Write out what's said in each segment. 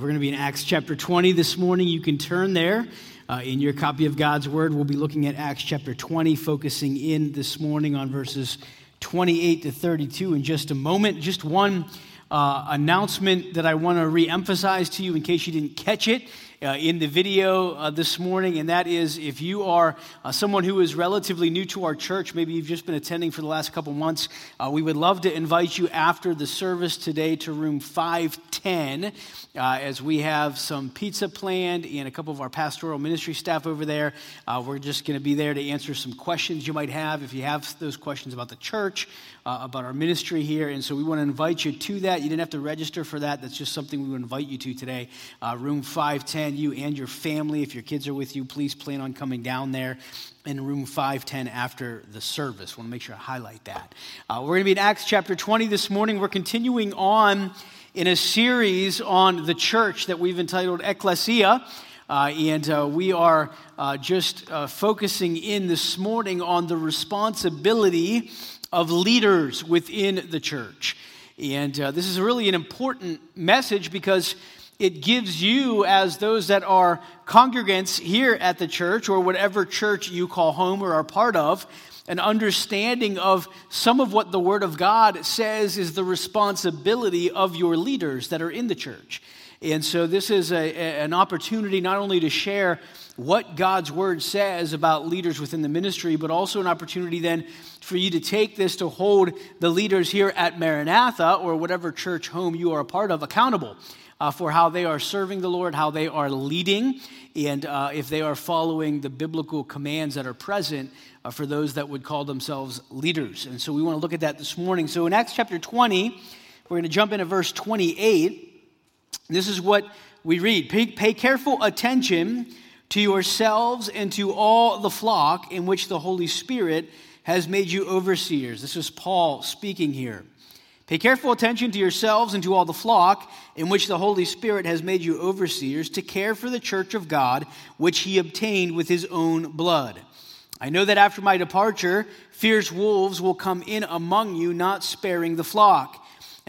We're going to be in Acts chapter 20 this morning. You can turn there uh, in your copy of God's Word. We'll be looking at Acts chapter 20, focusing in this morning on verses 28 to 32 in just a moment. Just one uh, announcement that I want to re emphasize to you in case you didn't catch it uh, in the video uh, this morning, and that is if you are uh, someone who is relatively new to our church, maybe you've just been attending for the last couple months, uh, we would love to invite you after the service today to room 510 uh, as we have some pizza planned and a couple of our pastoral ministry staff over there. Uh, we're just going to be there to answer some questions you might have if you have those questions about the church. Uh, about our ministry here. And so we want to invite you to that. You didn't have to register for that. That's just something we would invite you to today. Uh, room 510 you and your family. If your kids are with you, please plan on coming down there in room 510 after the service. want to make sure I highlight that. Uh, we're going to be in Acts chapter 20 this morning. We're continuing on in a series on the church that we've entitled Ecclesia. Uh, and uh, we are uh, just uh, focusing in this morning on the responsibility of leaders within the church. And uh, this is really an important message because it gives you, as those that are congregants here at the church or whatever church you call home or are part of, an understanding of some of what the Word of God says is the responsibility of your leaders that are in the church. And so, this is a, an opportunity not only to share what God's Word says about leaders within the ministry, but also an opportunity then for you to take this to hold the leaders here at Maranatha or whatever church home you are a part of accountable uh, for how they are serving the Lord, how they are leading, and uh, if they are following the biblical commands that are present uh, for those that would call themselves leaders. And so we want to look at that this morning. So in Acts chapter 20, we're going to jump into verse 28. This is what we read Pay, pay careful attention to yourselves and to all the flock in which the Holy Spirit has made you overseers. This is Paul speaking here. Pay careful attention to yourselves and to all the flock in which the Holy Spirit has made you overseers to care for the church of God, which he obtained with his own blood. I know that after my departure, fierce wolves will come in among you, not sparing the flock.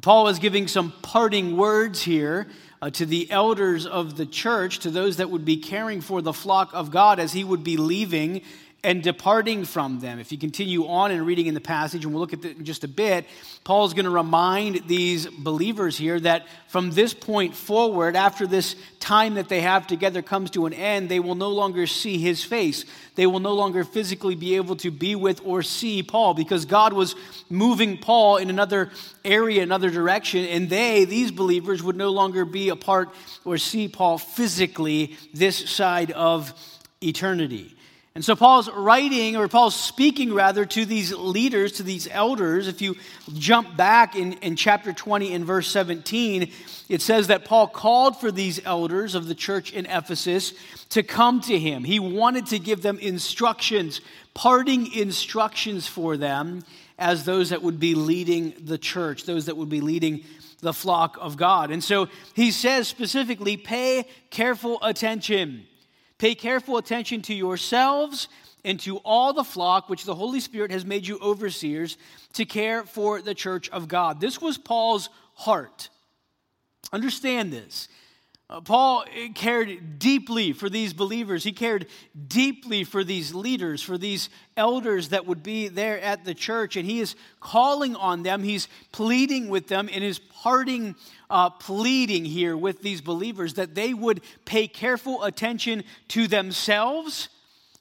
Paul is giving some parting words here uh, to the elders of the church, to those that would be caring for the flock of God as he would be leaving and departing from them. If you continue on and reading in the passage, and we'll look at it in just a bit, Paul's going to remind these believers here that from this point forward, after this time that they have together comes to an end, they will no longer see his face. They will no longer physically be able to be with or see Paul because God was moving Paul in another area, another direction, and they, these believers, would no longer be a part or see Paul physically this side of eternity. And so Paul's writing, or Paul's speaking rather, to these leaders, to these elders. If you jump back in, in chapter 20 in verse 17, it says that Paul called for these elders of the church in Ephesus to come to him. He wanted to give them instructions, parting instructions for them as those that would be leading the church, those that would be leading the flock of God. And so he says specifically, pay careful attention Pay careful attention to yourselves and to all the flock which the Holy Spirit has made you overseers to care for the church of God. This was Paul's heart. Understand this. Uh, Paul cared deeply for these believers. He cared deeply for these leaders, for these elders that would be there at the church. And he is calling on them. He's pleading with them in his parting uh, pleading here with these believers that they would pay careful attention to themselves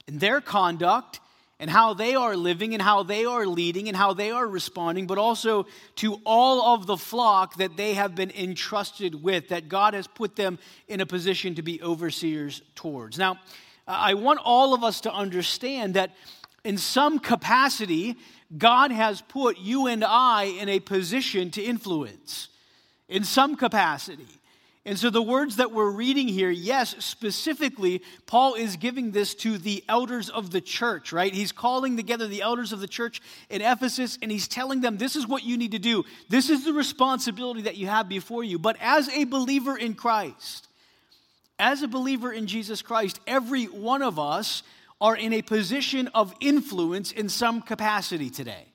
and their conduct and how they are living and how they are leading and how they are responding, but also to all of the flock that they have been entrusted with, that God has put them in a position to be overseers towards. Now, I want all of us to understand that in some capacity, God has put you and I in a position to influence. In some capacity. And so, the words that we're reading here, yes, specifically, Paul is giving this to the elders of the church, right? He's calling together the elders of the church in Ephesus and he's telling them, this is what you need to do. This is the responsibility that you have before you. But as a believer in Christ, as a believer in Jesus Christ, every one of us are in a position of influence in some capacity today.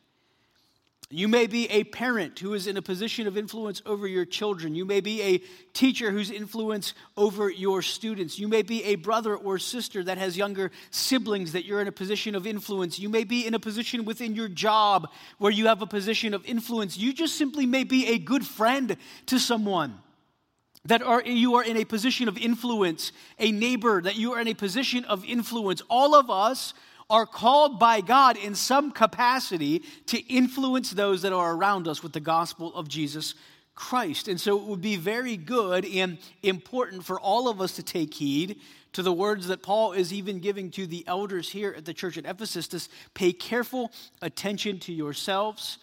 You may be a parent who is in a position of influence over your children. You may be a teacher who's influence over your students. You may be a brother or sister that has younger siblings that you're in a position of influence. You may be in a position within your job where you have a position of influence. You just simply may be a good friend to someone that are, you are in a position of influence, a neighbor, that you are in a position of influence. All of us are called by God in some capacity to influence those that are around us with the gospel of Jesus Christ. And so it would be very good and important for all of us to take heed to the words that Paul is even giving to the elders here at the church at Ephesus to pay careful attention to yourselves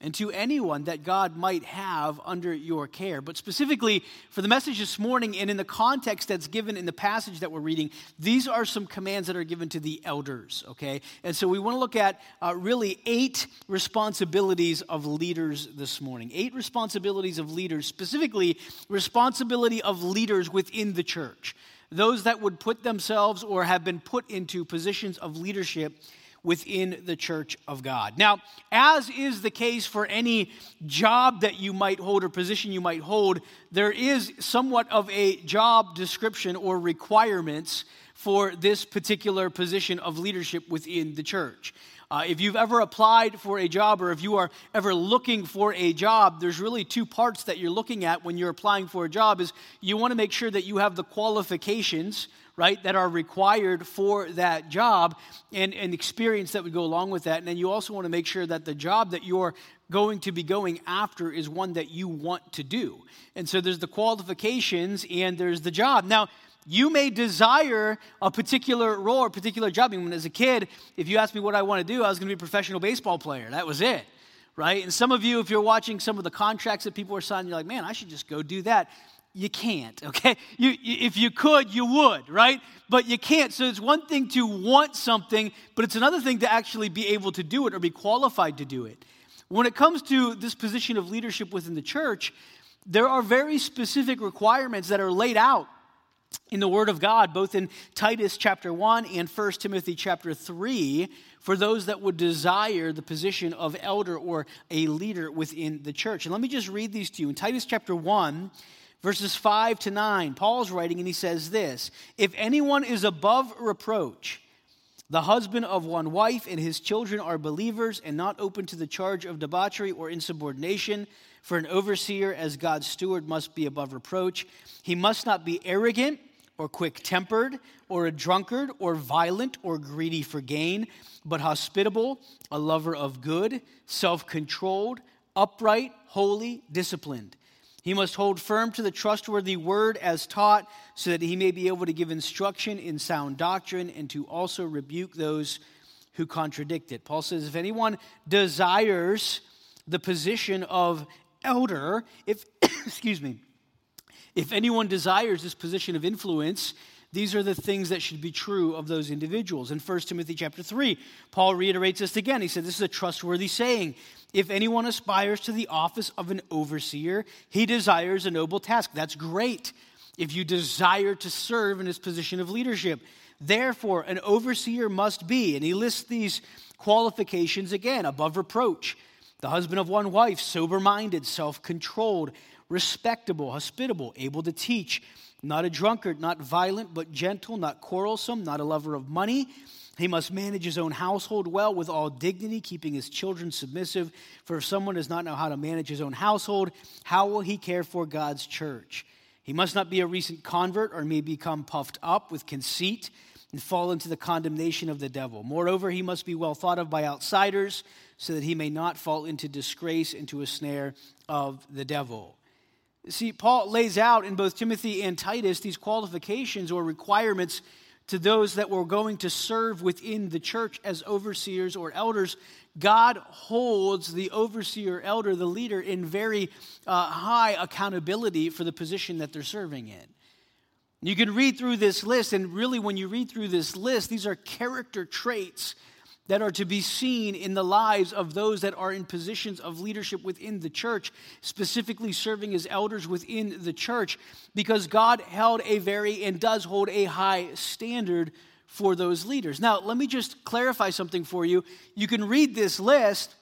and to anyone that God might have under your care. But specifically for the message this morning and in the context that's given in the passage that we're reading, these are some commands that are given to the elders, okay? And so we want to look at uh, really eight responsibilities of leaders this morning. Eight responsibilities of leaders, specifically responsibility of leaders within the church. Those that would put themselves or have been put into positions of leadership within the church of God. Now, as is the case for any job that you might hold or position you might hold, there is somewhat of a job description or requirements for this particular position of leadership within the church. Uh, if you've ever applied for a job or if you are ever looking for a job, there's really two parts that you're looking at when you're applying for a job is you want to make sure that you have the qualifications right, that are required for that job and, and experience that would go along with that. And then you also want to make sure that the job that you're going to be going after is one that you want to do. And so there's the qualifications and there's the job. Now, you may desire a particular role or particular job. I mean, as a kid, if you asked me what I want to do, I was going to be a professional baseball player. That was it, right? And some of you, if you're watching some of the contracts that people are signing, you're like, man, I should just go do that you can't, okay? You, if you could, you would, right? But you can't. So it's one thing to want something, but it's another thing to actually be able to do it or be qualified to do it. When it comes to this position of leadership within the church, there are very specific requirements that are laid out in the Word of God, both in Titus chapter 1 and 1 Timothy chapter 3, for those that would desire the position of elder or a leader within the church. And let me just read these to you. In Titus chapter 1, verses 5 to 9, Paul's writing and he says this If anyone is above reproach, the husband of one wife and his children are believers and not open to the charge of debauchery or insubordination. For an overseer, as God's steward, must be above reproach. He must not be arrogant or quick tempered or a drunkard or violent or greedy for gain, but hospitable, a lover of good, self controlled, upright, holy, disciplined. He must hold firm to the trustworthy word as taught, so that he may be able to give instruction in sound doctrine and to also rebuke those who contradict it. Paul says, if anyone desires the position of elder, if, excuse me, if anyone desires this position of influence, these are the things that should be true of those individuals. In 1 Timothy chapter 3, Paul reiterates this again. He said, This is a trustworthy saying. If anyone aspires to the office of an overseer, he desires a noble task. That's great if you desire to serve in his position of leadership. Therefore, an overseer must be, and he lists these qualifications again above reproach, the husband of one wife, sober minded, self controlled, respectable, hospitable, able to teach, not a drunkard, not violent, but gentle, not quarrelsome, not a lover of money he must manage his own household well with all dignity, keeping his children submissive. For if someone does not know how to manage his own household, how will he care for God's church? He must not be a recent convert or may become puffed up with conceit and fall into the condemnation of the devil. Moreover, he must be well thought of by outsiders so that he may not fall into disgrace, into a snare of the devil. See, Paul lays out in both Timothy and Titus these qualifications or requirements to those that were going to serve within the church as overseers or elders, God holds the overseer, elder, the leader in very uh, high accountability for the position that they're serving in. You can read through this list, and really, when you read through this list, these are character traits that are to be seen in the lives of those that are in positions of leadership within the church, specifically serving as elders within the church, because God held a very and does hold a high standard for those leaders. Now, let me just clarify something for you. You can read this list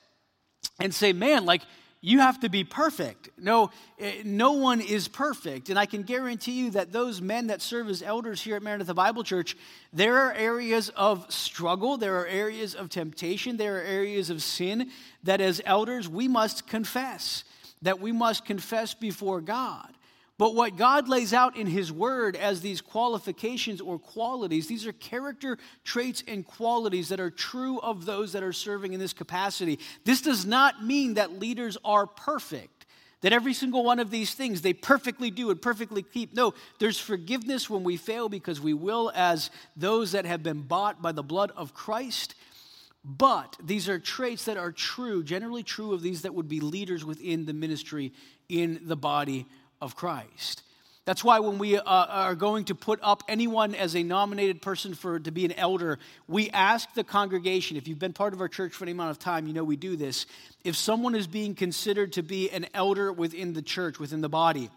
and say, man, like, you have to be perfect. No, eh, no one is perfect. And I can guarantee you that those men that serve as elders here at Maranatha Bible Church, there are areas of struggle, there are areas of temptation, there are areas of sin that as elders we must confess, that we must confess before God. But what God lays out in His Word as these qualifications or qualities, these are character traits and qualities that are true of those that are serving in this capacity. This does not mean that leaders are perfect, that every single one of these things they perfectly do and perfectly keep. No, there's forgiveness when we fail because we will, as those that have been bought by the blood of Christ. But these are traits that are true, generally true of these that would be leaders within the ministry in the body of Christ. That's why when we uh, are going to put up anyone as a nominated person for to be an elder, we ask the congregation. If you've been part of our church for any amount of time, you know we do this. If someone is being considered to be an elder within the church, within the body,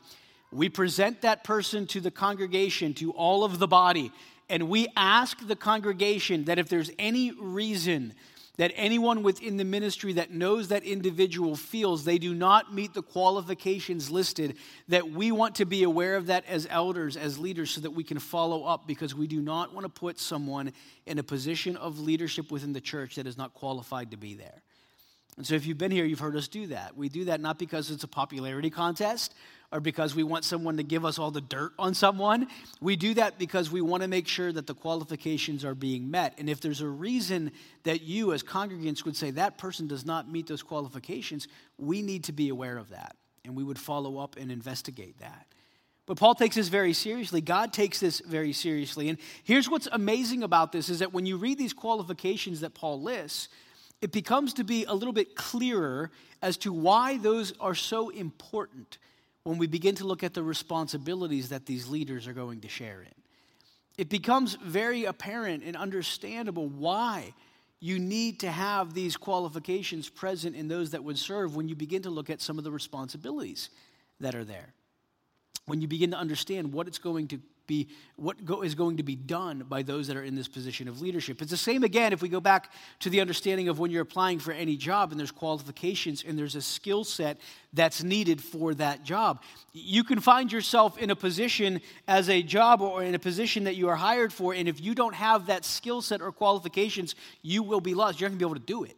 we present that person to the congregation, to all of the body, and we ask the congregation that if there's any reason that anyone within the ministry that knows that individual feels they do not meet the qualifications listed, that we want to be aware of that as elders, as leaders, so that we can follow up because we do not want to put someone in a position of leadership within the church that is not qualified to be there. And so, if you've been here, you've heard us do that. We do that not because it's a popularity contest or because we want someone to give us all the dirt on someone. We do that because we want to make sure that the qualifications are being met. And if there's a reason that you, as congregants, would say that person does not meet those qualifications, we need to be aware of that. And we would follow up and investigate that. But Paul takes this very seriously. God takes this very seriously. And here's what's amazing about this is that when you read these qualifications that Paul lists, it becomes to be a little bit clearer as to why those are so important when we begin to look at the responsibilities that these leaders are going to share in. It becomes very apparent and understandable why you need to have these qualifications present in those that would serve when you begin to look at some of the responsibilities that are there. When you begin to understand what it's going to be what go, is going to be done by those that are in this position of leadership. It's the same again if we go back to the understanding of when you're applying for any job and there's qualifications and there's a skill set that's needed for that job. You can find yourself in a position as a job or in a position that you are hired for, and if you don't have that skill set or qualifications, you will be lost. You're not going to be able to do it.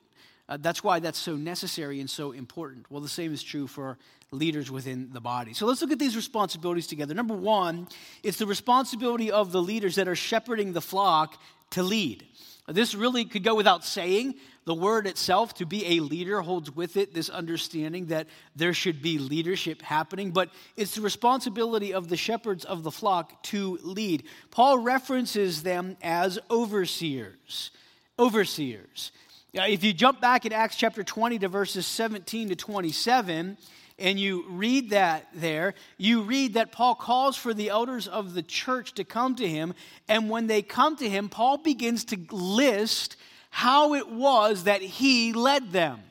Uh, that's why that's so necessary and so important. Well, the same is true for leaders within the body. So let's look at these responsibilities together. Number one, it's the responsibility of the leaders that are shepherding the flock to lead. This really could go without saying. The word itself, to be a leader, holds with it this understanding that there should be leadership happening, but it's the responsibility of the shepherds of the flock to lead. Paul references them as overseers. Overseers. If you jump back in Acts chapter 20 to verses 17 to 27, and you read that there, you read that Paul calls for the elders of the church to come to him. And when they come to him, Paul begins to list how it was that he led them.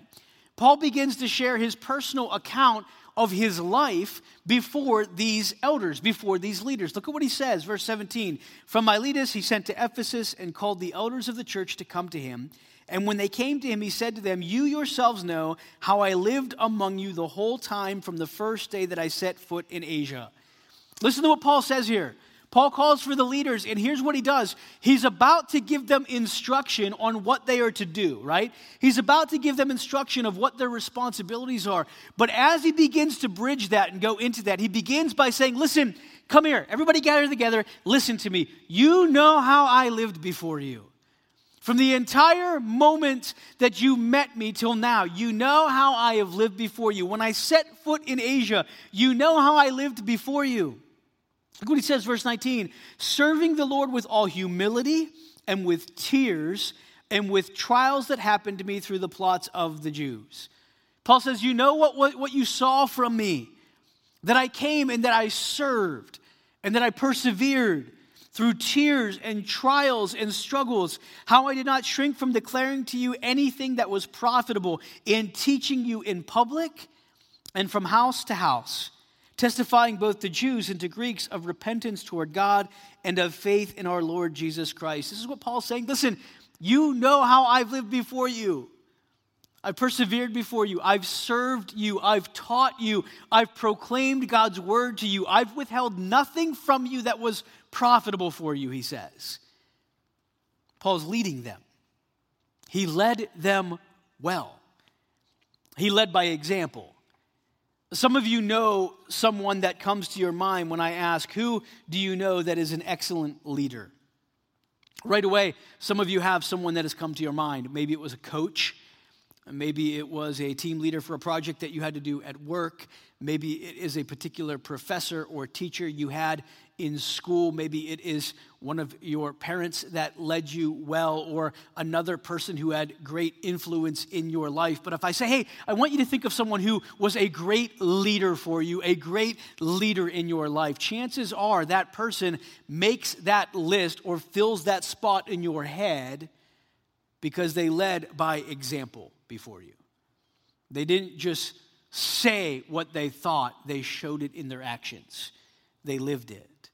Paul begins to share his personal account of his life before these elders, before these leaders. Look at what he says, verse 17. From Miletus, he sent to Ephesus and called the elders of the church to come to him. And when they came to him, he said to them, You yourselves know how I lived among you the whole time from the first day that I set foot in Asia. Listen to what Paul says here. Paul calls for the leaders, and here's what he does. He's about to give them instruction on what they are to do, right? He's about to give them instruction of what their responsibilities are. But as he begins to bridge that and go into that, he begins by saying, Listen, come here, everybody gather together, listen to me. You know how I lived before you. From the entire moment that you met me till now, you know how I have lived before you. When I set foot in Asia, you know how I lived before you. Look what he says, verse 19 serving the Lord with all humility and with tears and with trials that happened to me through the plots of the Jews. Paul says, You know what, what, what you saw from me, that I came and that I served and that I persevered through tears and trials and struggles, how I did not shrink from declaring to you anything that was profitable in teaching you in public and from house to house, testifying both to Jews and to Greeks of repentance toward God and of faith in our Lord Jesus Christ. This is what Paul's saying. Listen, you know how I've lived before you. I've persevered before you. I've served you. I've taught you. I've proclaimed God's word to you. I've withheld nothing from you that was profitable for you, he says. Paul's leading them. He led them well, he led by example. Some of you know someone that comes to your mind when I ask, Who do you know that is an excellent leader? Right away, some of you have someone that has come to your mind. Maybe it was a coach. Maybe it was a team leader for a project that you had to do at work. Maybe it is a particular professor or teacher you had in school. Maybe it is one of your parents that led you well, or another person who had great influence in your life. But if I say, hey, I want you to think of someone who was a great leader for you, a great leader in your life, chances are that person makes that list or fills that spot in your head because they led by example before you. They didn't just say what they thought, they showed it in their actions. They lived it.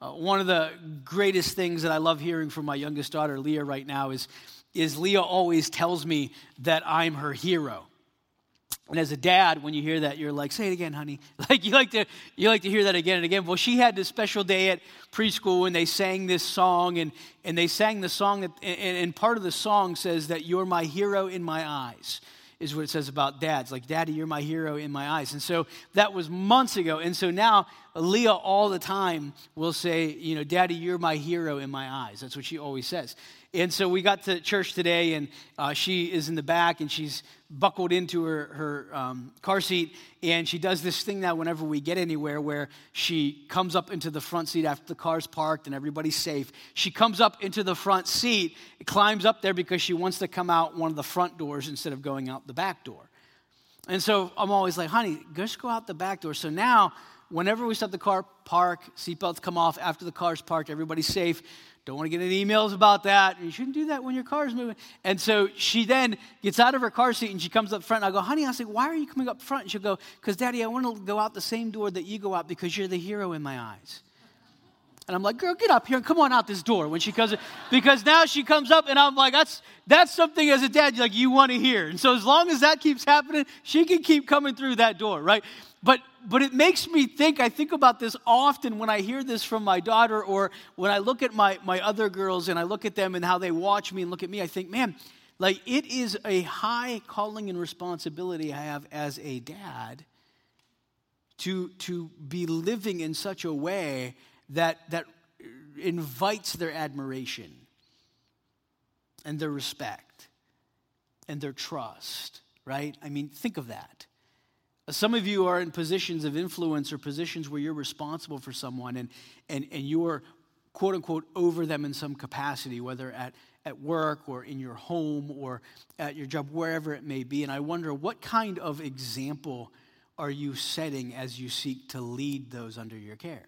Uh, one of the greatest things that I love hearing from my youngest daughter, Leah, right now is, is Leah always tells me that I'm her hero. And as a dad, when you hear that, you're like, say it again, honey. Like you like to you like to hear that again and again. Well, she had this special day at preschool and they sang this song and, and they sang the song that and, and part of the song says that you're my hero in my eyes is what it says about dads. Like, Daddy, you're my hero in my eyes. And so that was months ago. And so now Leah all the time will say, you know, Daddy, you're my hero in my eyes. That's what she always says. And so we got to church today, and uh, she is in the back, and she's buckled into her, her um, car seat, and she does this thing now whenever we get anywhere where she comes up into the front seat after the car's parked and everybody's safe. She comes up into the front seat, climbs up there because she wants to come out one of the front doors instead of going out the back door. And so I'm always like, honey, just go out the back door. So now, whenever we stop the car, park, seatbelts come off after the car's parked, everybody's safe. Don't want to get any emails about that. You shouldn't do that when your car is moving. And so she then gets out of her car seat and she comes up front. And I go, honey, I say, why are you coming up front? And she'll go, because daddy, I want to go out the same door that you go out because you're the hero in my eyes. And I'm like, girl, get up here and come on out this door when she comes, because now she comes up and I'm like, that's that's something as a dad, like you want to hear. And so as long as that keeps happening, she can keep coming through that door, right? But but it makes me think, I think about this often when I hear this from my daughter or when I look at my, my other girls and I look at them and how they watch me and look at me, I think, man, like it is a high calling and responsibility I have as a dad to, to be living in such a way that, that invites their admiration and their respect and their trust, right? I mean, think of that. Some of you are in positions of influence or positions where you're responsible for someone and, and, and you're quote unquote over them in some capacity, whether at, at work or in your home or at your job, wherever it may be. And I wonder what kind of example are you setting as you seek to lead those under your care?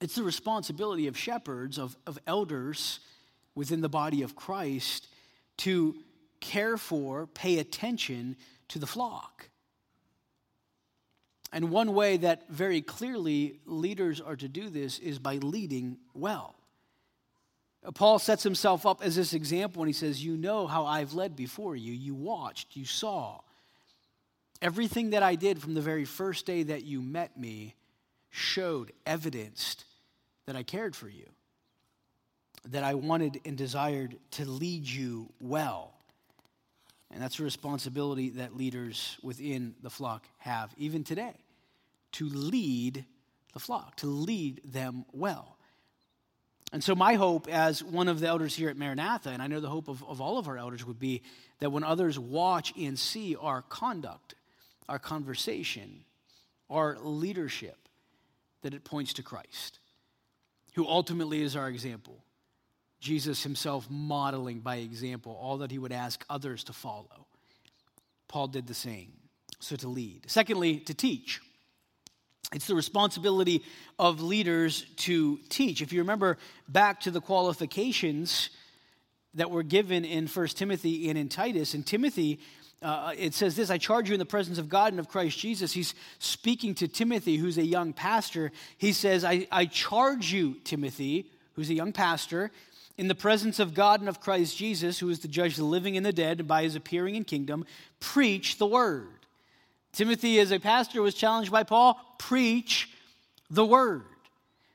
It's the responsibility of shepherds, of, of elders within the body of Christ to care for, pay attention to the flock. And one way that very clearly leaders are to do this is by leading well. Paul sets himself up as this example when he says, You know how I've led before you. You watched, you saw. Everything that I did from the very first day that you met me showed, evidenced that I cared for you, that I wanted and desired to lead you well. And that's a responsibility that leaders within the flock have, even today, to lead the flock, to lead them well. And so, my hope as one of the elders here at Maranatha, and I know the hope of, of all of our elders would be that when others watch and see our conduct, our conversation, our leadership, that it points to Christ, who ultimately is our example. Jesus himself modeling by example all that he would ask others to follow. Paul did the same. So to lead. Secondly, to teach. It's the responsibility of leaders to teach. If you remember back to the qualifications that were given in 1 Timothy and in Titus, in Timothy, uh, it says this I charge you in the presence of God and of Christ Jesus. He's speaking to Timothy, who's a young pastor. He says, I, I charge you, Timothy, who's a young pastor, in the presence of God and of Christ Jesus, who is to judge the living and the dead, by his appearing in kingdom, preach the word. Timothy, as a pastor, was challenged by Paul preach the word.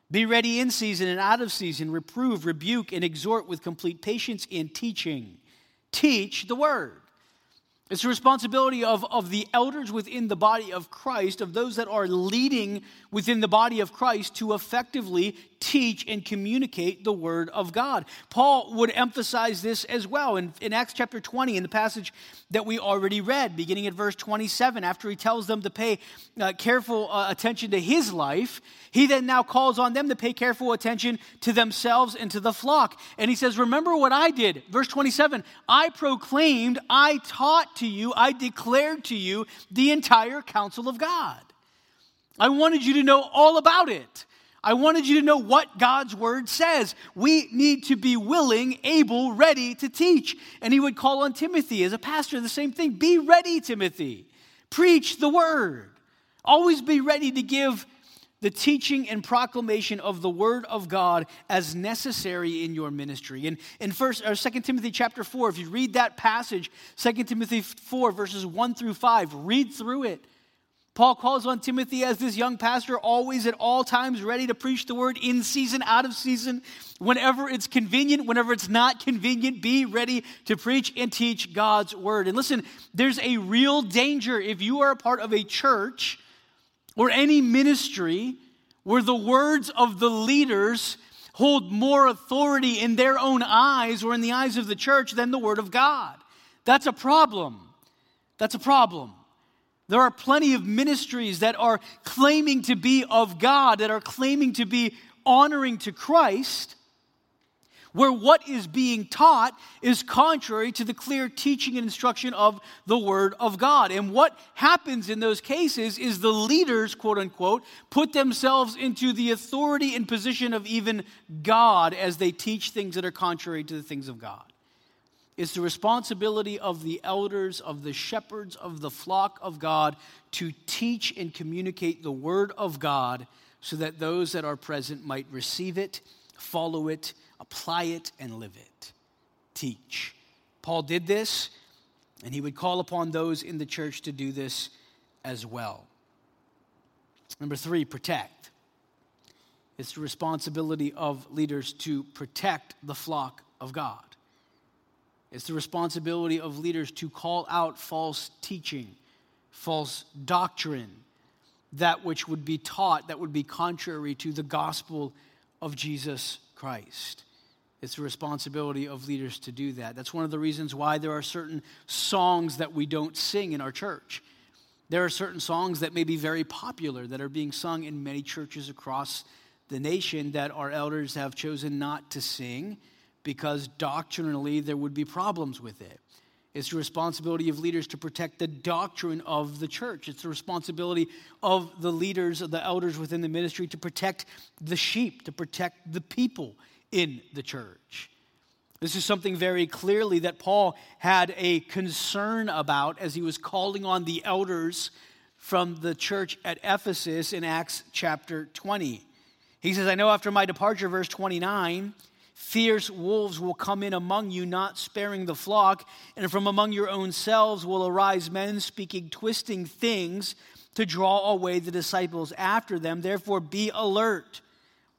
Be ready in season and out of season, reprove, rebuke, and exhort with complete patience in teaching. Teach the word. It's the responsibility of, of the elders within the body of Christ, of those that are leading within the body of Christ, to effectively teach and communicate the word of God. Paul would emphasize this as well in, in Acts chapter 20, in the passage that we already read, beginning at verse 27, after he tells them to pay uh, careful uh, attention to his life. He then now calls on them to pay careful attention to themselves and to the flock. And he says, Remember what I did. Verse 27 I proclaimed, I taught to you, I declared to you the entire counsel of God. I wanted you to know all about it. I wanted you to know what God's word says. We need to be willing, able, ready to teach. And he would call on Timothy as a pastor, the same thing. Be ready, Timothy. Preach the word. Always be ready to give the teaching and proclamation of the word of God as necessary in your ministry. And in first or 2 Timothy chapter 4, if you read that passage, 2 Timothy 4, verses 1 through 5, read through it. Paul calls on Timothy as this young pastor, always at all times ready to preach the word in season, out of season, whenever it's convenient, whenever it's not convenient, be ready to preach and teach God's word. And listen, there's a real danger if you are a part of a church or any ministry where the words of the leaders hold more authority in their own eyes or in the eyes of the church than the word of God. That's a problem. That's a problem. There are plenty of ministries that are claiming to be of God, that are claiming to be honoring to Christ, where what is being taught is contrary to the clear teaching and instruction of the Word of God. And what happens in those cases is the leaders, quote unquote, put themselves into the authority and position of even God as they teach things that are contrary to the things of God. It's the responsibility of the elders, of the shepherds, of the flock of God to teach and communicate the Word of God so that those that are present might receive it, follow it, apply it, and live it. Teach. Paul did this, and he would call upon those in the church to do this as well. Number three, protect. It's the responsibility of leaders to protect the flock of God. It's the responsibility of leaders to call out false teaching, false doctrine, that which would be taught that would be contrary to the gospel of Jesus Christ. It's the responsibility of leaders to do that. That's one of the reasons why there are certain songs that we don't sing in our church. There are certain songs that may be very popular that are being sung in many churches across the nation that our elders have chosen not to sing because doctrinally there would be problems with it. It's the responsibility of leaders to protect the doctrine of the church. It's the responsibility of the leaders, of the elders within the ministry to protect the sheep, to protect the people in the church. This is something very clearly that Paul had a concern about as he was calling on the elders from the church at Ephesus in Acts chapter 20. He says, I know after my departure, verse 29, fierce wolves will come in among you, not sparing the flock, and from among your own selves will arise men speaking twisting things to draw away the disciples after them. Therefore, be alert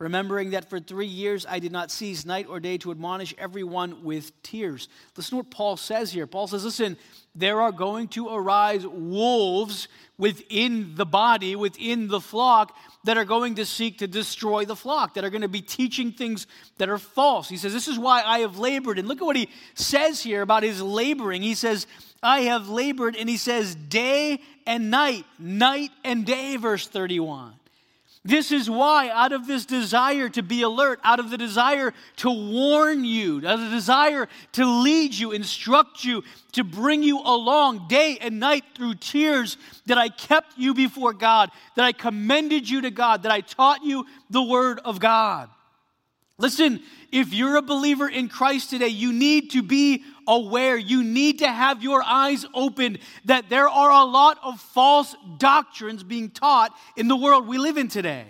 remembering that for three years I did not cease night or day to admonish everyone with tears. Listen to what Paul says here. Paul says, Listen, there are going to arise wolves within the body, within the flock, that are going to seek to destroy the flock, that are going to be teaching things that are false. He says, This is why I have labored. And look at what he says here about his laboring. He says, I have labored, and he says, day and night, night and day, verse 31. This is why, out of this desire to be alert, out of the desire to warn you, out of the desire to lead you, instruct you, to bring you along day and night through tears, that I kept you before God, that I commended you to God, that I taught you the Word of God. Listen, if you're a believer in Christ today, you need to be aware. You need to have your eyes opened that there are a lot of false doctrines being taught in the world we live in today.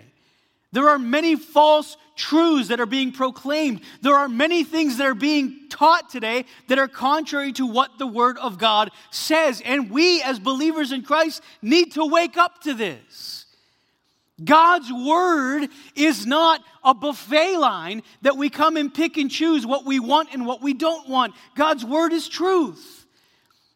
There are many false truths that are being proclaimed. There are many things that are being taught today that are contrary to what the Word of God says. And we, as believers in Christ, need to wake up to this. God's word is not a buffet line that we come and pick and choose what we want and what we don't want. God's word is truth.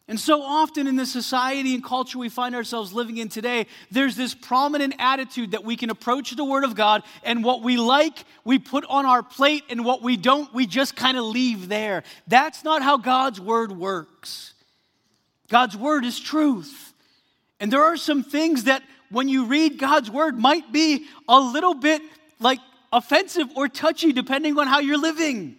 And so often in the society and culture we find ourselves living in today, there's this prominent attitude that we can approach the Word of God, and what we like, we put on our plate, and what we don't, we just kind of leave there. That's not how God's Word works. God's Word is truth. And there are some things that when you read God's word might be a little bit like offensive or touchy depending on how you're living.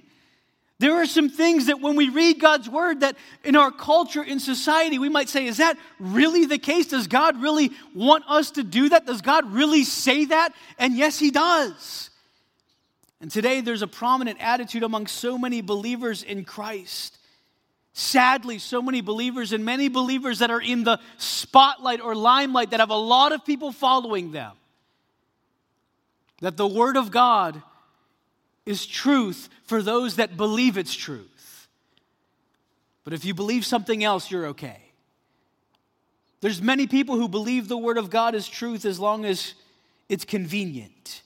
There are some things that when we read God's word that in our culture, in society, we might say, is that really the case? Does God really want us to do that? Does God really say that? And yes, He does. And today there's a prominent attitude among so many believers in Christ Sadly, so many believers and many believers that are in the spotlight or limelight that have a lot of people following them. That the Word of God is truth for those that believe it's truth. But if you believe something else, you're okay. There's many people who believe the Word of God is truth as long as it's convenient.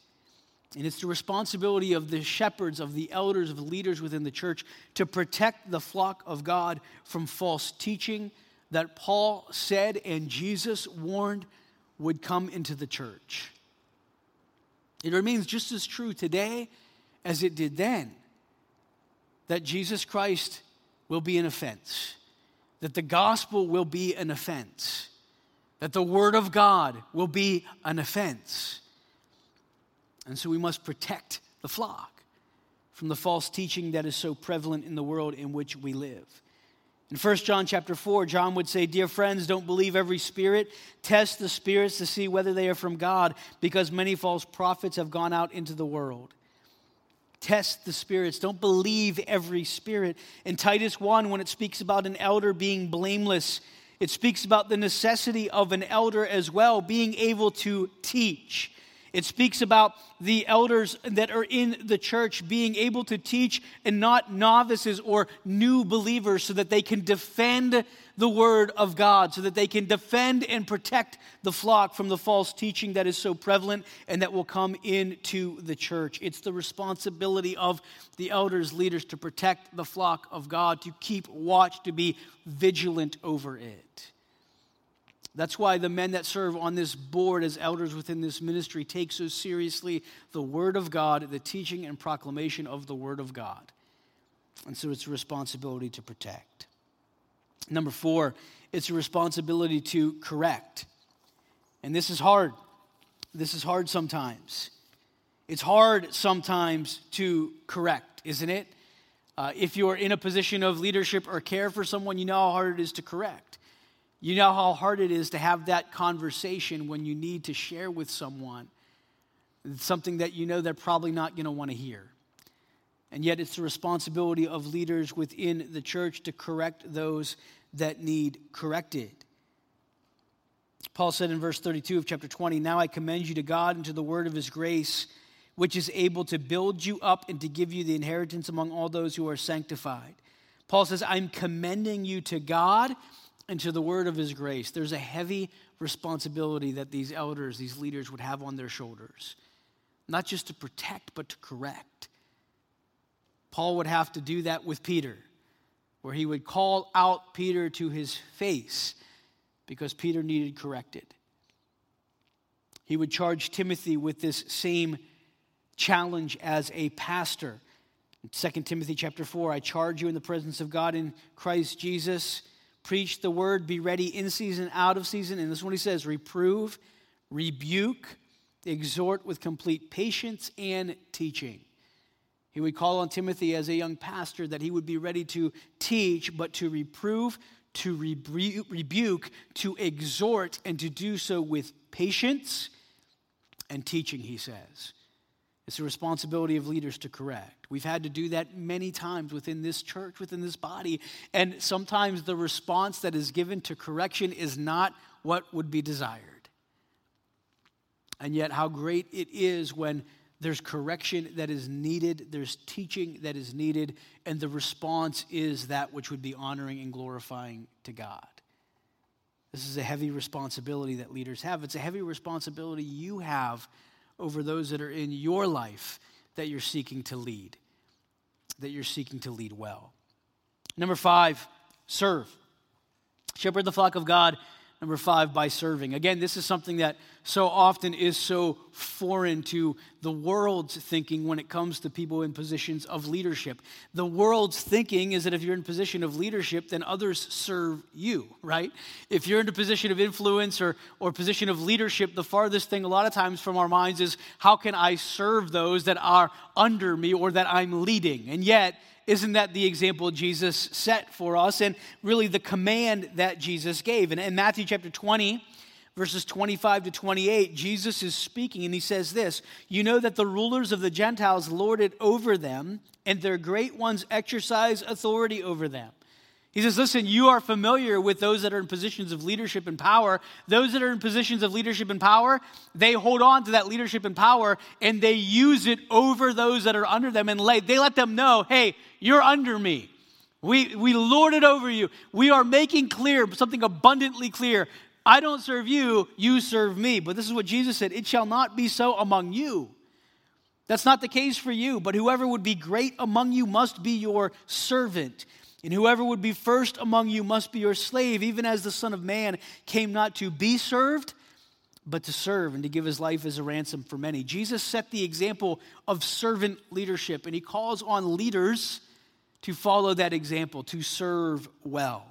And it's the responsibility of the shepherds, of the elders, of the leaders within the church to protect the flock of God from false teaching that Paul said and Jesus warned would come into the church. It remains just as true today as it did then that Jesus Christ will be an offense, that the gospel will be an offense, that the word of God will be an offense. And so we must protect the flock from the false teaching that is so prevalent in the world in which we live. In 1 John chapter 4, John would say, Dear friends, don't believe every spirit. Test the spirits to see whether they are from God, because many false prophets have gone out into the world. Test the spirits. Don't believe every spirit. In Titus 1, when it speaks about an elder being blameless, it speaks about the necessity of an elder as well being able to teach. It speaks about the elders that are in the church being able to teach and not novices or new believers so that they can defend the word of God, so that they can defend and protect the flock from the false teaching that is so prevalent and that will come into the church. It's the responsibility of the elders, leaders, to protect the flock of God, to keep watch, to be vigilant over it. That's why the men that serve on this board as elders within this ministry take so seriously the Word of God, the teaching and proclamation of the Word of God. And so it's a responsibility to protect. Number four, it's a responsibility to correct. And this is hard. This is hard sometimes. It's hard sometimes to correct, isn't it? Uh, if you're in a position of leadership or care for someone, you know how hard it is to correct. You know how hard it is to have that conversation when you need to share with someone something that you know they're probably not going to want to hear. And yet, it's the responsibility of leaders within the church to correct those that need corrected. Paul said in verse 32 of chapter 20, Now I commend you to God and to the word of his grace, which is able to build you up and to give you the inheritance among all those who are sanctified. Paul says, I'm commending you to God and to the word of his grace. There's a heavy responsibility that these elders, these leaders would have on their shoulders, not just to protect, but to correct. Paul would have to do that with Peter, where he would call out Peter to his face because Peter needed corrected. He would charge Timothy with this same challenge as a pastor. In 2 Timothy chapter 4, I charge you in the presence of God in Christ Jesus preach the word, be ready in season, out of season. And this is what he says reprove, rebuke, exhort with complete patience and teaching. He would call on Timothy as a young pastor that he would be ready to teach, but to reprove, to rebuke, to exhort, and to do so with patience and teaching, he says. It's the responsibility of leaders to correct. We've had to do that many times within this church, within this body. And sometimes the response that is given to correction is not what would be desired. And yet, how great it is when there's correction that is needed, there's teaching that is needed, and the response is that which would be honoring and glorifying to God. This is a heavy responsibility that leaders have. It's a heavy responsibility you have over those that are in your life that you're seeking to lead, that you're seeking to lead well. Number five, serve. Shepherd the flock of God Number five, by serving. Again, this is something that so often is so foreign to the world's thinking when it comes to people in positions of leadership. The world's thinking is that if you're in a position of leadership, then others serve you, right? If you're in a position of influence or, or position of leadership, the farthest thing a lot of times from our minds is how can I serve those that are under me or that I'm leading? And yet, isn't that the example Jesus set for us and really the command that Jesus gave? And in Matthew chapter 20, verses 25 to 28, Jesus is speaking and he says this You know that the rulers of the Gentiles lord it over them, and their great ones exercise authority over them. He says, Listen, you are familiar with those that are in positions of leadership and power. Those that are in positions of leadership and power, they hold on to that leadership and power and they use it over those that are under them and lay. They let them know, hey, you're under me. We, we lord it over you. We are making clear, something abundantly clear. I don't serve you, you serve me. But this is what Jesus said it shall not be so among you. That's not the case for you, but whoever would be great among you must be your servant. And whoever would be first among you must be your slave, even as the Son of Man came not to be served, but to serve and to give his life as a ransom for many. Jesus set the example of servant leadership, and he calls on leaders to follow that example, to serve well.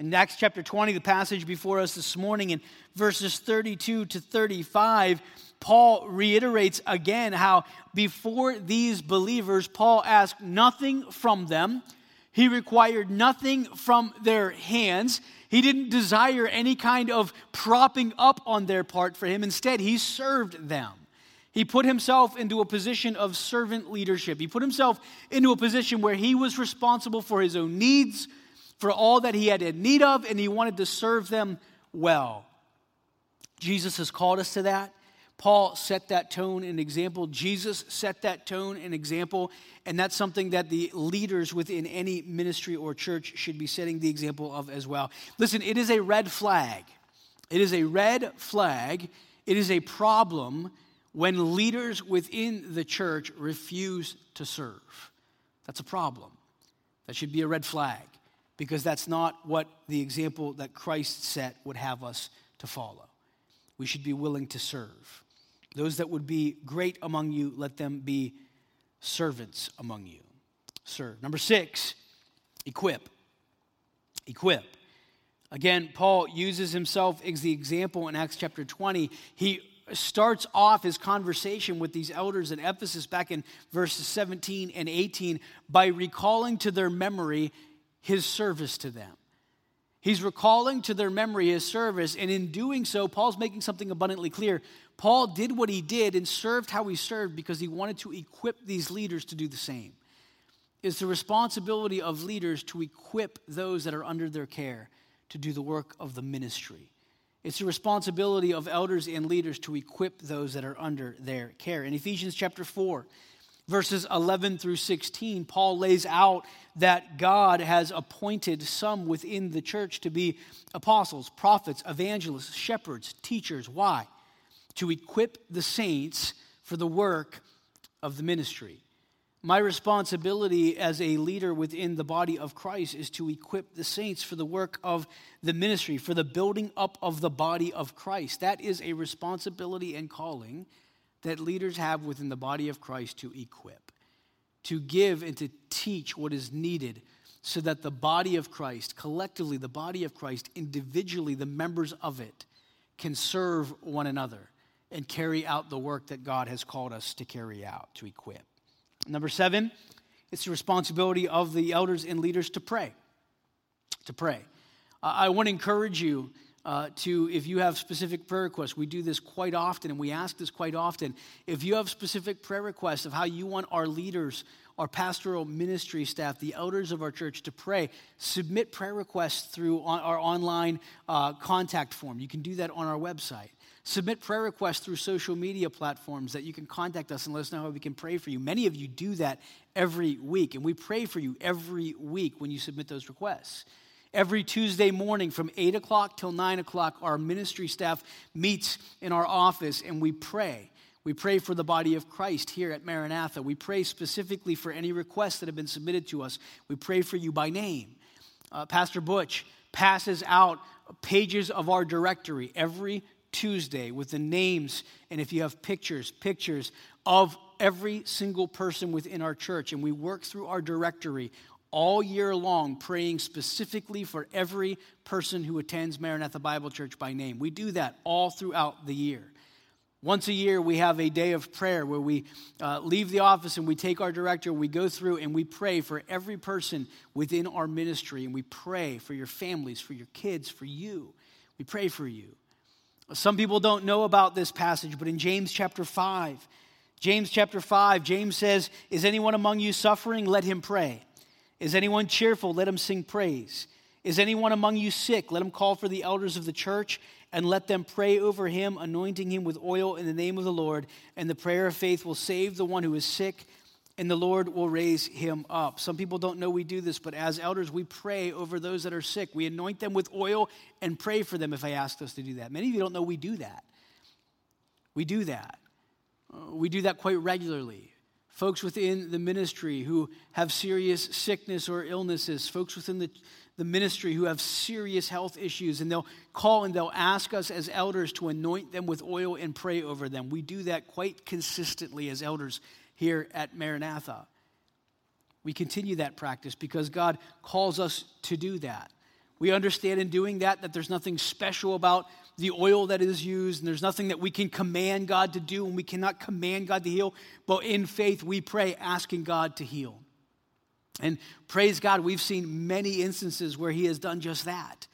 In Acts chapter 20, the passage before us this morning, in verses 32 to 35, Paul reiterates again how before these believers, Paul asked nothing from them he required nothing from their hands. He didn't desire any kind of propping up on their part for him. Instead, he served them. He put himself into a position of servant leadership. He put himself into a position where he was responsible for his own needs, for all that he had in need of, and he wanted to serve them well. Jesus has called us to that. Paul set that tone and example. Jesus set that tone and example. And that's something that the leaders within any ministry or church should be setting the example of as well. Listen, it is a red flag. It is a red flag. It is a problem when leaders within the church refuse to serve. That's a problem. That should be a red flag because that's not what the example that Christ set would have us to follow. We should be willing to serve. Those that would be great among you, let them be servants among you. Serve. Number six, equip. Equip. Again, Paul uses himself as the example in Acts chapter 20. He starts off his conversation with these elders in Ephesus back in verses 17 and 18 by recalling to their memory his service to them. He's recalling to their memory his service, and in doing so, Paul's making something abundantly clear. Paul did what he did and served how he served because he wanted to equip these leaders to do the same. It's the responsibility of leaders to equip those that are under their care to do the work of the ministry. It's the responsibility of elders and leaders to equip those that are under their care. In Ephesians chapter 4, verses 11 through 16, Paul lays out that God has appointed some within the church to be apostles, prophets, evangelists, shepherds, teachers. Why? To equip the saints for the work of the ministry. My responsibility as a leader within the body of Christ is to equip the saints for the work of the ministry, for the building up of the body of Christ. That is a responsibility and calling that leaders have within the body of Christ to equip, to give and to teach what is needed so that the body of Christ, collectively, the body of Christ, individually, the members of it, can serve one another and carry out the work that God has called us to carry out, to equip. Number seven, it's the responsibility of the elders and leaders to pray. To pray. I want to encourage you uh, to, if you have specific prayer requests, we do this quite often and we ask this quite often. If you have specific prayer requests of how you want our leaders, our pastoral ministry staff, the elders of our church to pray, submit prayer requests through our online uh, contact form. You can do that on our website. Submit prayer requests through social media platforms that you can contact us and let us know how we can pray for you. Many of you do that every week, and we pray for you every week when you submit those requests. Every Tuesday morning from 8 o'clock till 9 o'clock, our ministry staff meets in our office and we pray. We pray for the body of Christ here at Maranatha. We pray specifically for any requests that have been submitted to us. We pray for you by name. Uh, Pastor Butch passes out pages of our directory every Tuesday with the names, and if you have pictures, pictures of every single person within our church. And we work through our directory all year long praying specifically for every person who attends Maranatha Bible Church by name. We do that all throughout the year. Once a year, we have a day of prayer where we uh, leave the office and we take our director, we go through and we pray for every person within our ministry. And we pray for your families, for your kids, for you. We pray for you. Some people don't know about this passage, but in James chapter 5, James chapter 5, James says, Is anyone among you suffering? Let him pray. Is anyone cheerful? Let him sing praise. Is anyone among you sick? Let him call for the elders of the church and let them pray over him, anointing him with oil in the name of the Lord. And the prayer of faith will save the one who is sick, and the Lord will raise him up. Some people don't know we do this, but as elders, we pray over those that are sick. We anoint them with oil and pray for them if I asked us to do that. Many of you don't know we do that. We do that. Uh, we do that quite regularly folks within the ministry who have serious sickness or illnesses, folks within the, the ministry who have serious health issues, and they'll call and they'll ask us as elders to anoint them with oil and pray over them. We do that quite consistently as elders here at Maranatha. We continue that practice because God calls us to do that. We understand in doing that that there's nothing special about the oil that is used, and there's nothing that we can command God to do, and we cannot command God to heal. But in faith, we pray, asking God to heal. And praise God, we've seen many instances where He has done just that.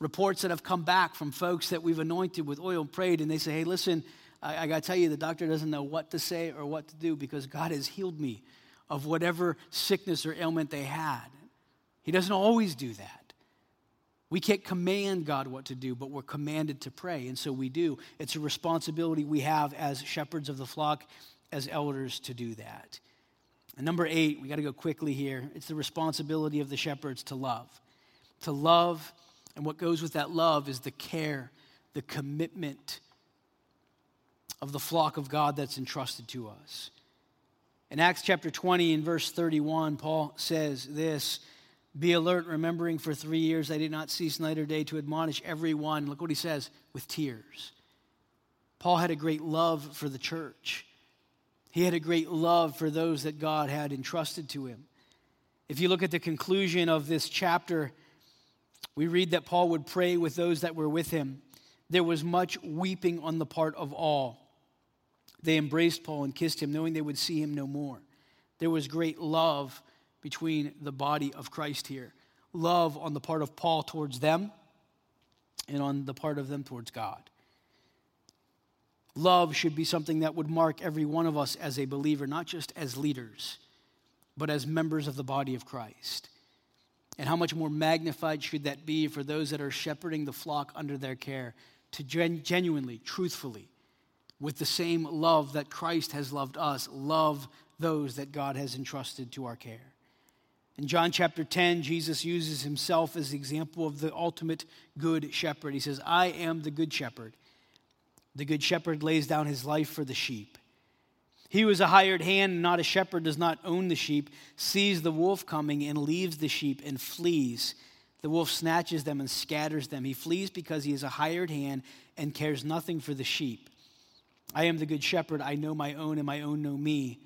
Reports that have come back from folks that we've anointed with oil and prayed, and they say, Hey, listen, I, I got to tell you, the doctor doesn't know what to say or what to do because God has healed me of whatever sickness or ailment they had. He doesn't always do that. We can't command God what to do, but we're commanded to pray, and so we do. It's a responsibility we have as shepherds of the flock, as elders, to do that. And number eight, we got to go quickly here. It's the responsibility of the shepherds to love. To love, and what goes with that love is the care, the commitment of the flock of God that's entrusted to us. In Acts chapter 20, in verse 31, Paul says this be alert, remembering for three years I did not cease night or day to admonish everyone. Look what he says with tears. Paul had a great love for the church, he had a great love for those that God had entrusted to him. If you look at the conclusion of this chapter, we read that Paul would pray with those that were with him. There was much weeping on the part of all. They embraced Paul and kissed him, knowing they would see him no more. There was great love between the body of Christ here. Love on the part of Paul towards them and on the part of them towards God. Love should be something that would mark every one of us as a believer, not just as leaders, but as members of the body of Christ. And how much more magnified should that be for those that are shepherding the flock under their care to gen- genuinely, truthfully, with the same love that Christ has loved us, love those that God has entrusted to our care. In John chapter 10, Jesus uses himself as the example of the ultimate good shepherd. He says, I am the good shepherd. The good shepherd lays down his life for the sheep. He who is a hired hand, not a shepherd, does not own the sheep, sees the wolf coming and leaves the sheep and flees. The wolf snatches them and scatters them. He flees because he is a hired hand and cares nothing for the sheep. I am the good shepherd. I know my own, and my own know me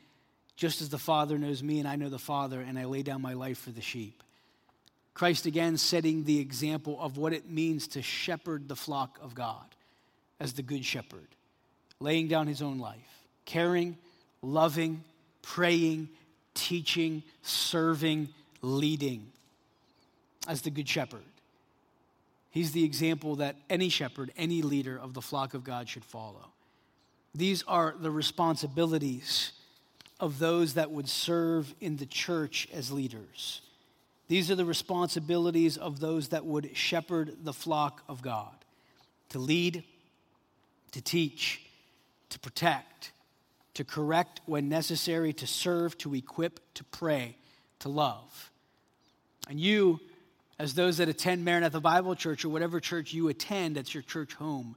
just as the Father knows me and I know the Father, and I lay down my life for the sheep. Christ again setting the example of what it means to shepherd the flock of God as the good shepherd, laying down his own life, caring, loving, praying, teaching, serving, leading as the Good Shepherd. He's the example that any shepherd, any leader of the flock of God should follow. These are the responsibilities of those that would serve in the church as leaders. These are the responsibilities of those that would shepherd the flock of God to lead, to teach, to protect, to correct when necessary, to serve, to equip, to pray, to love. And you, as those that attend Maranatha Bible Church or whatever church you attend that's your church home,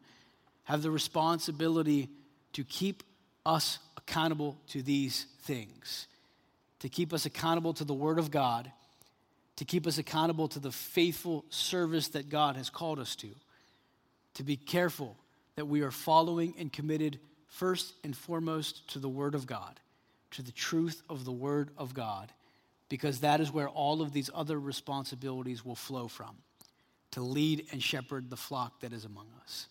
have the responsibility to keep us accountable to these things, to keep us accountable to the Word of God, to keep us accountable to the faithful service that God has called us to, to be careful that we are following and committed first and foremost to the Word of God, to the truth of the Word of God, because that is where all of these other responsibilities will flow from to lead and shepherd the flock that is among us.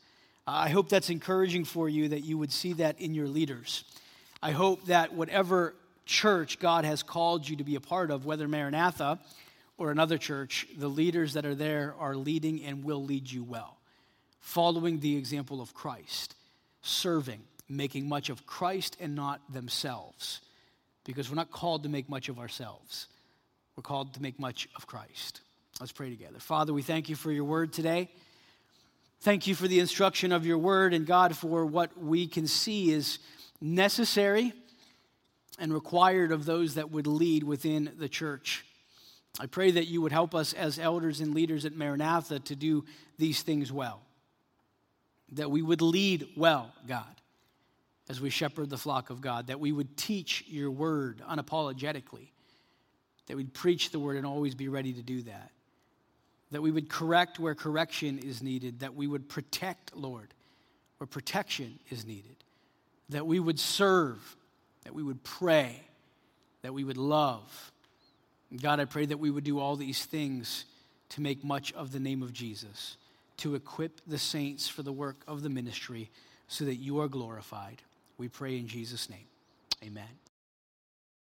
Uh, I hope that's encouraging for you that you would see that in your leaders. I hope that whatever church God has called you to be a part of, whether Maranatha or another church, the leaders that are there are leading and will lead you well, following the example of Christ, serving, making much of Christ and not themselves. Because we're not called to make much of ourselves, we're called to make much of Christ. Let's pray together. Father, we thank you for your word today. Thank you for the instruction of your word, and God, for what we can see is necessary and required of those that would lead within the church. I pray that you would help us as elders and leaders at Maranatha to do these things well. That we would lead well, God, as we shepherd the flock of God, that we would teach your word unapologetically, that we'd preach the word and always be ready to do that, that we would correct where correction is needed, that we would protect, Lord, where protection is needed, that we would serve, that we would pray, that we would love. God, I pray that we would do all these things to make much of the name of Jesus, to equip the saints for the work of the ministry so that you are glorified. We pray in Jesus' name. Amen.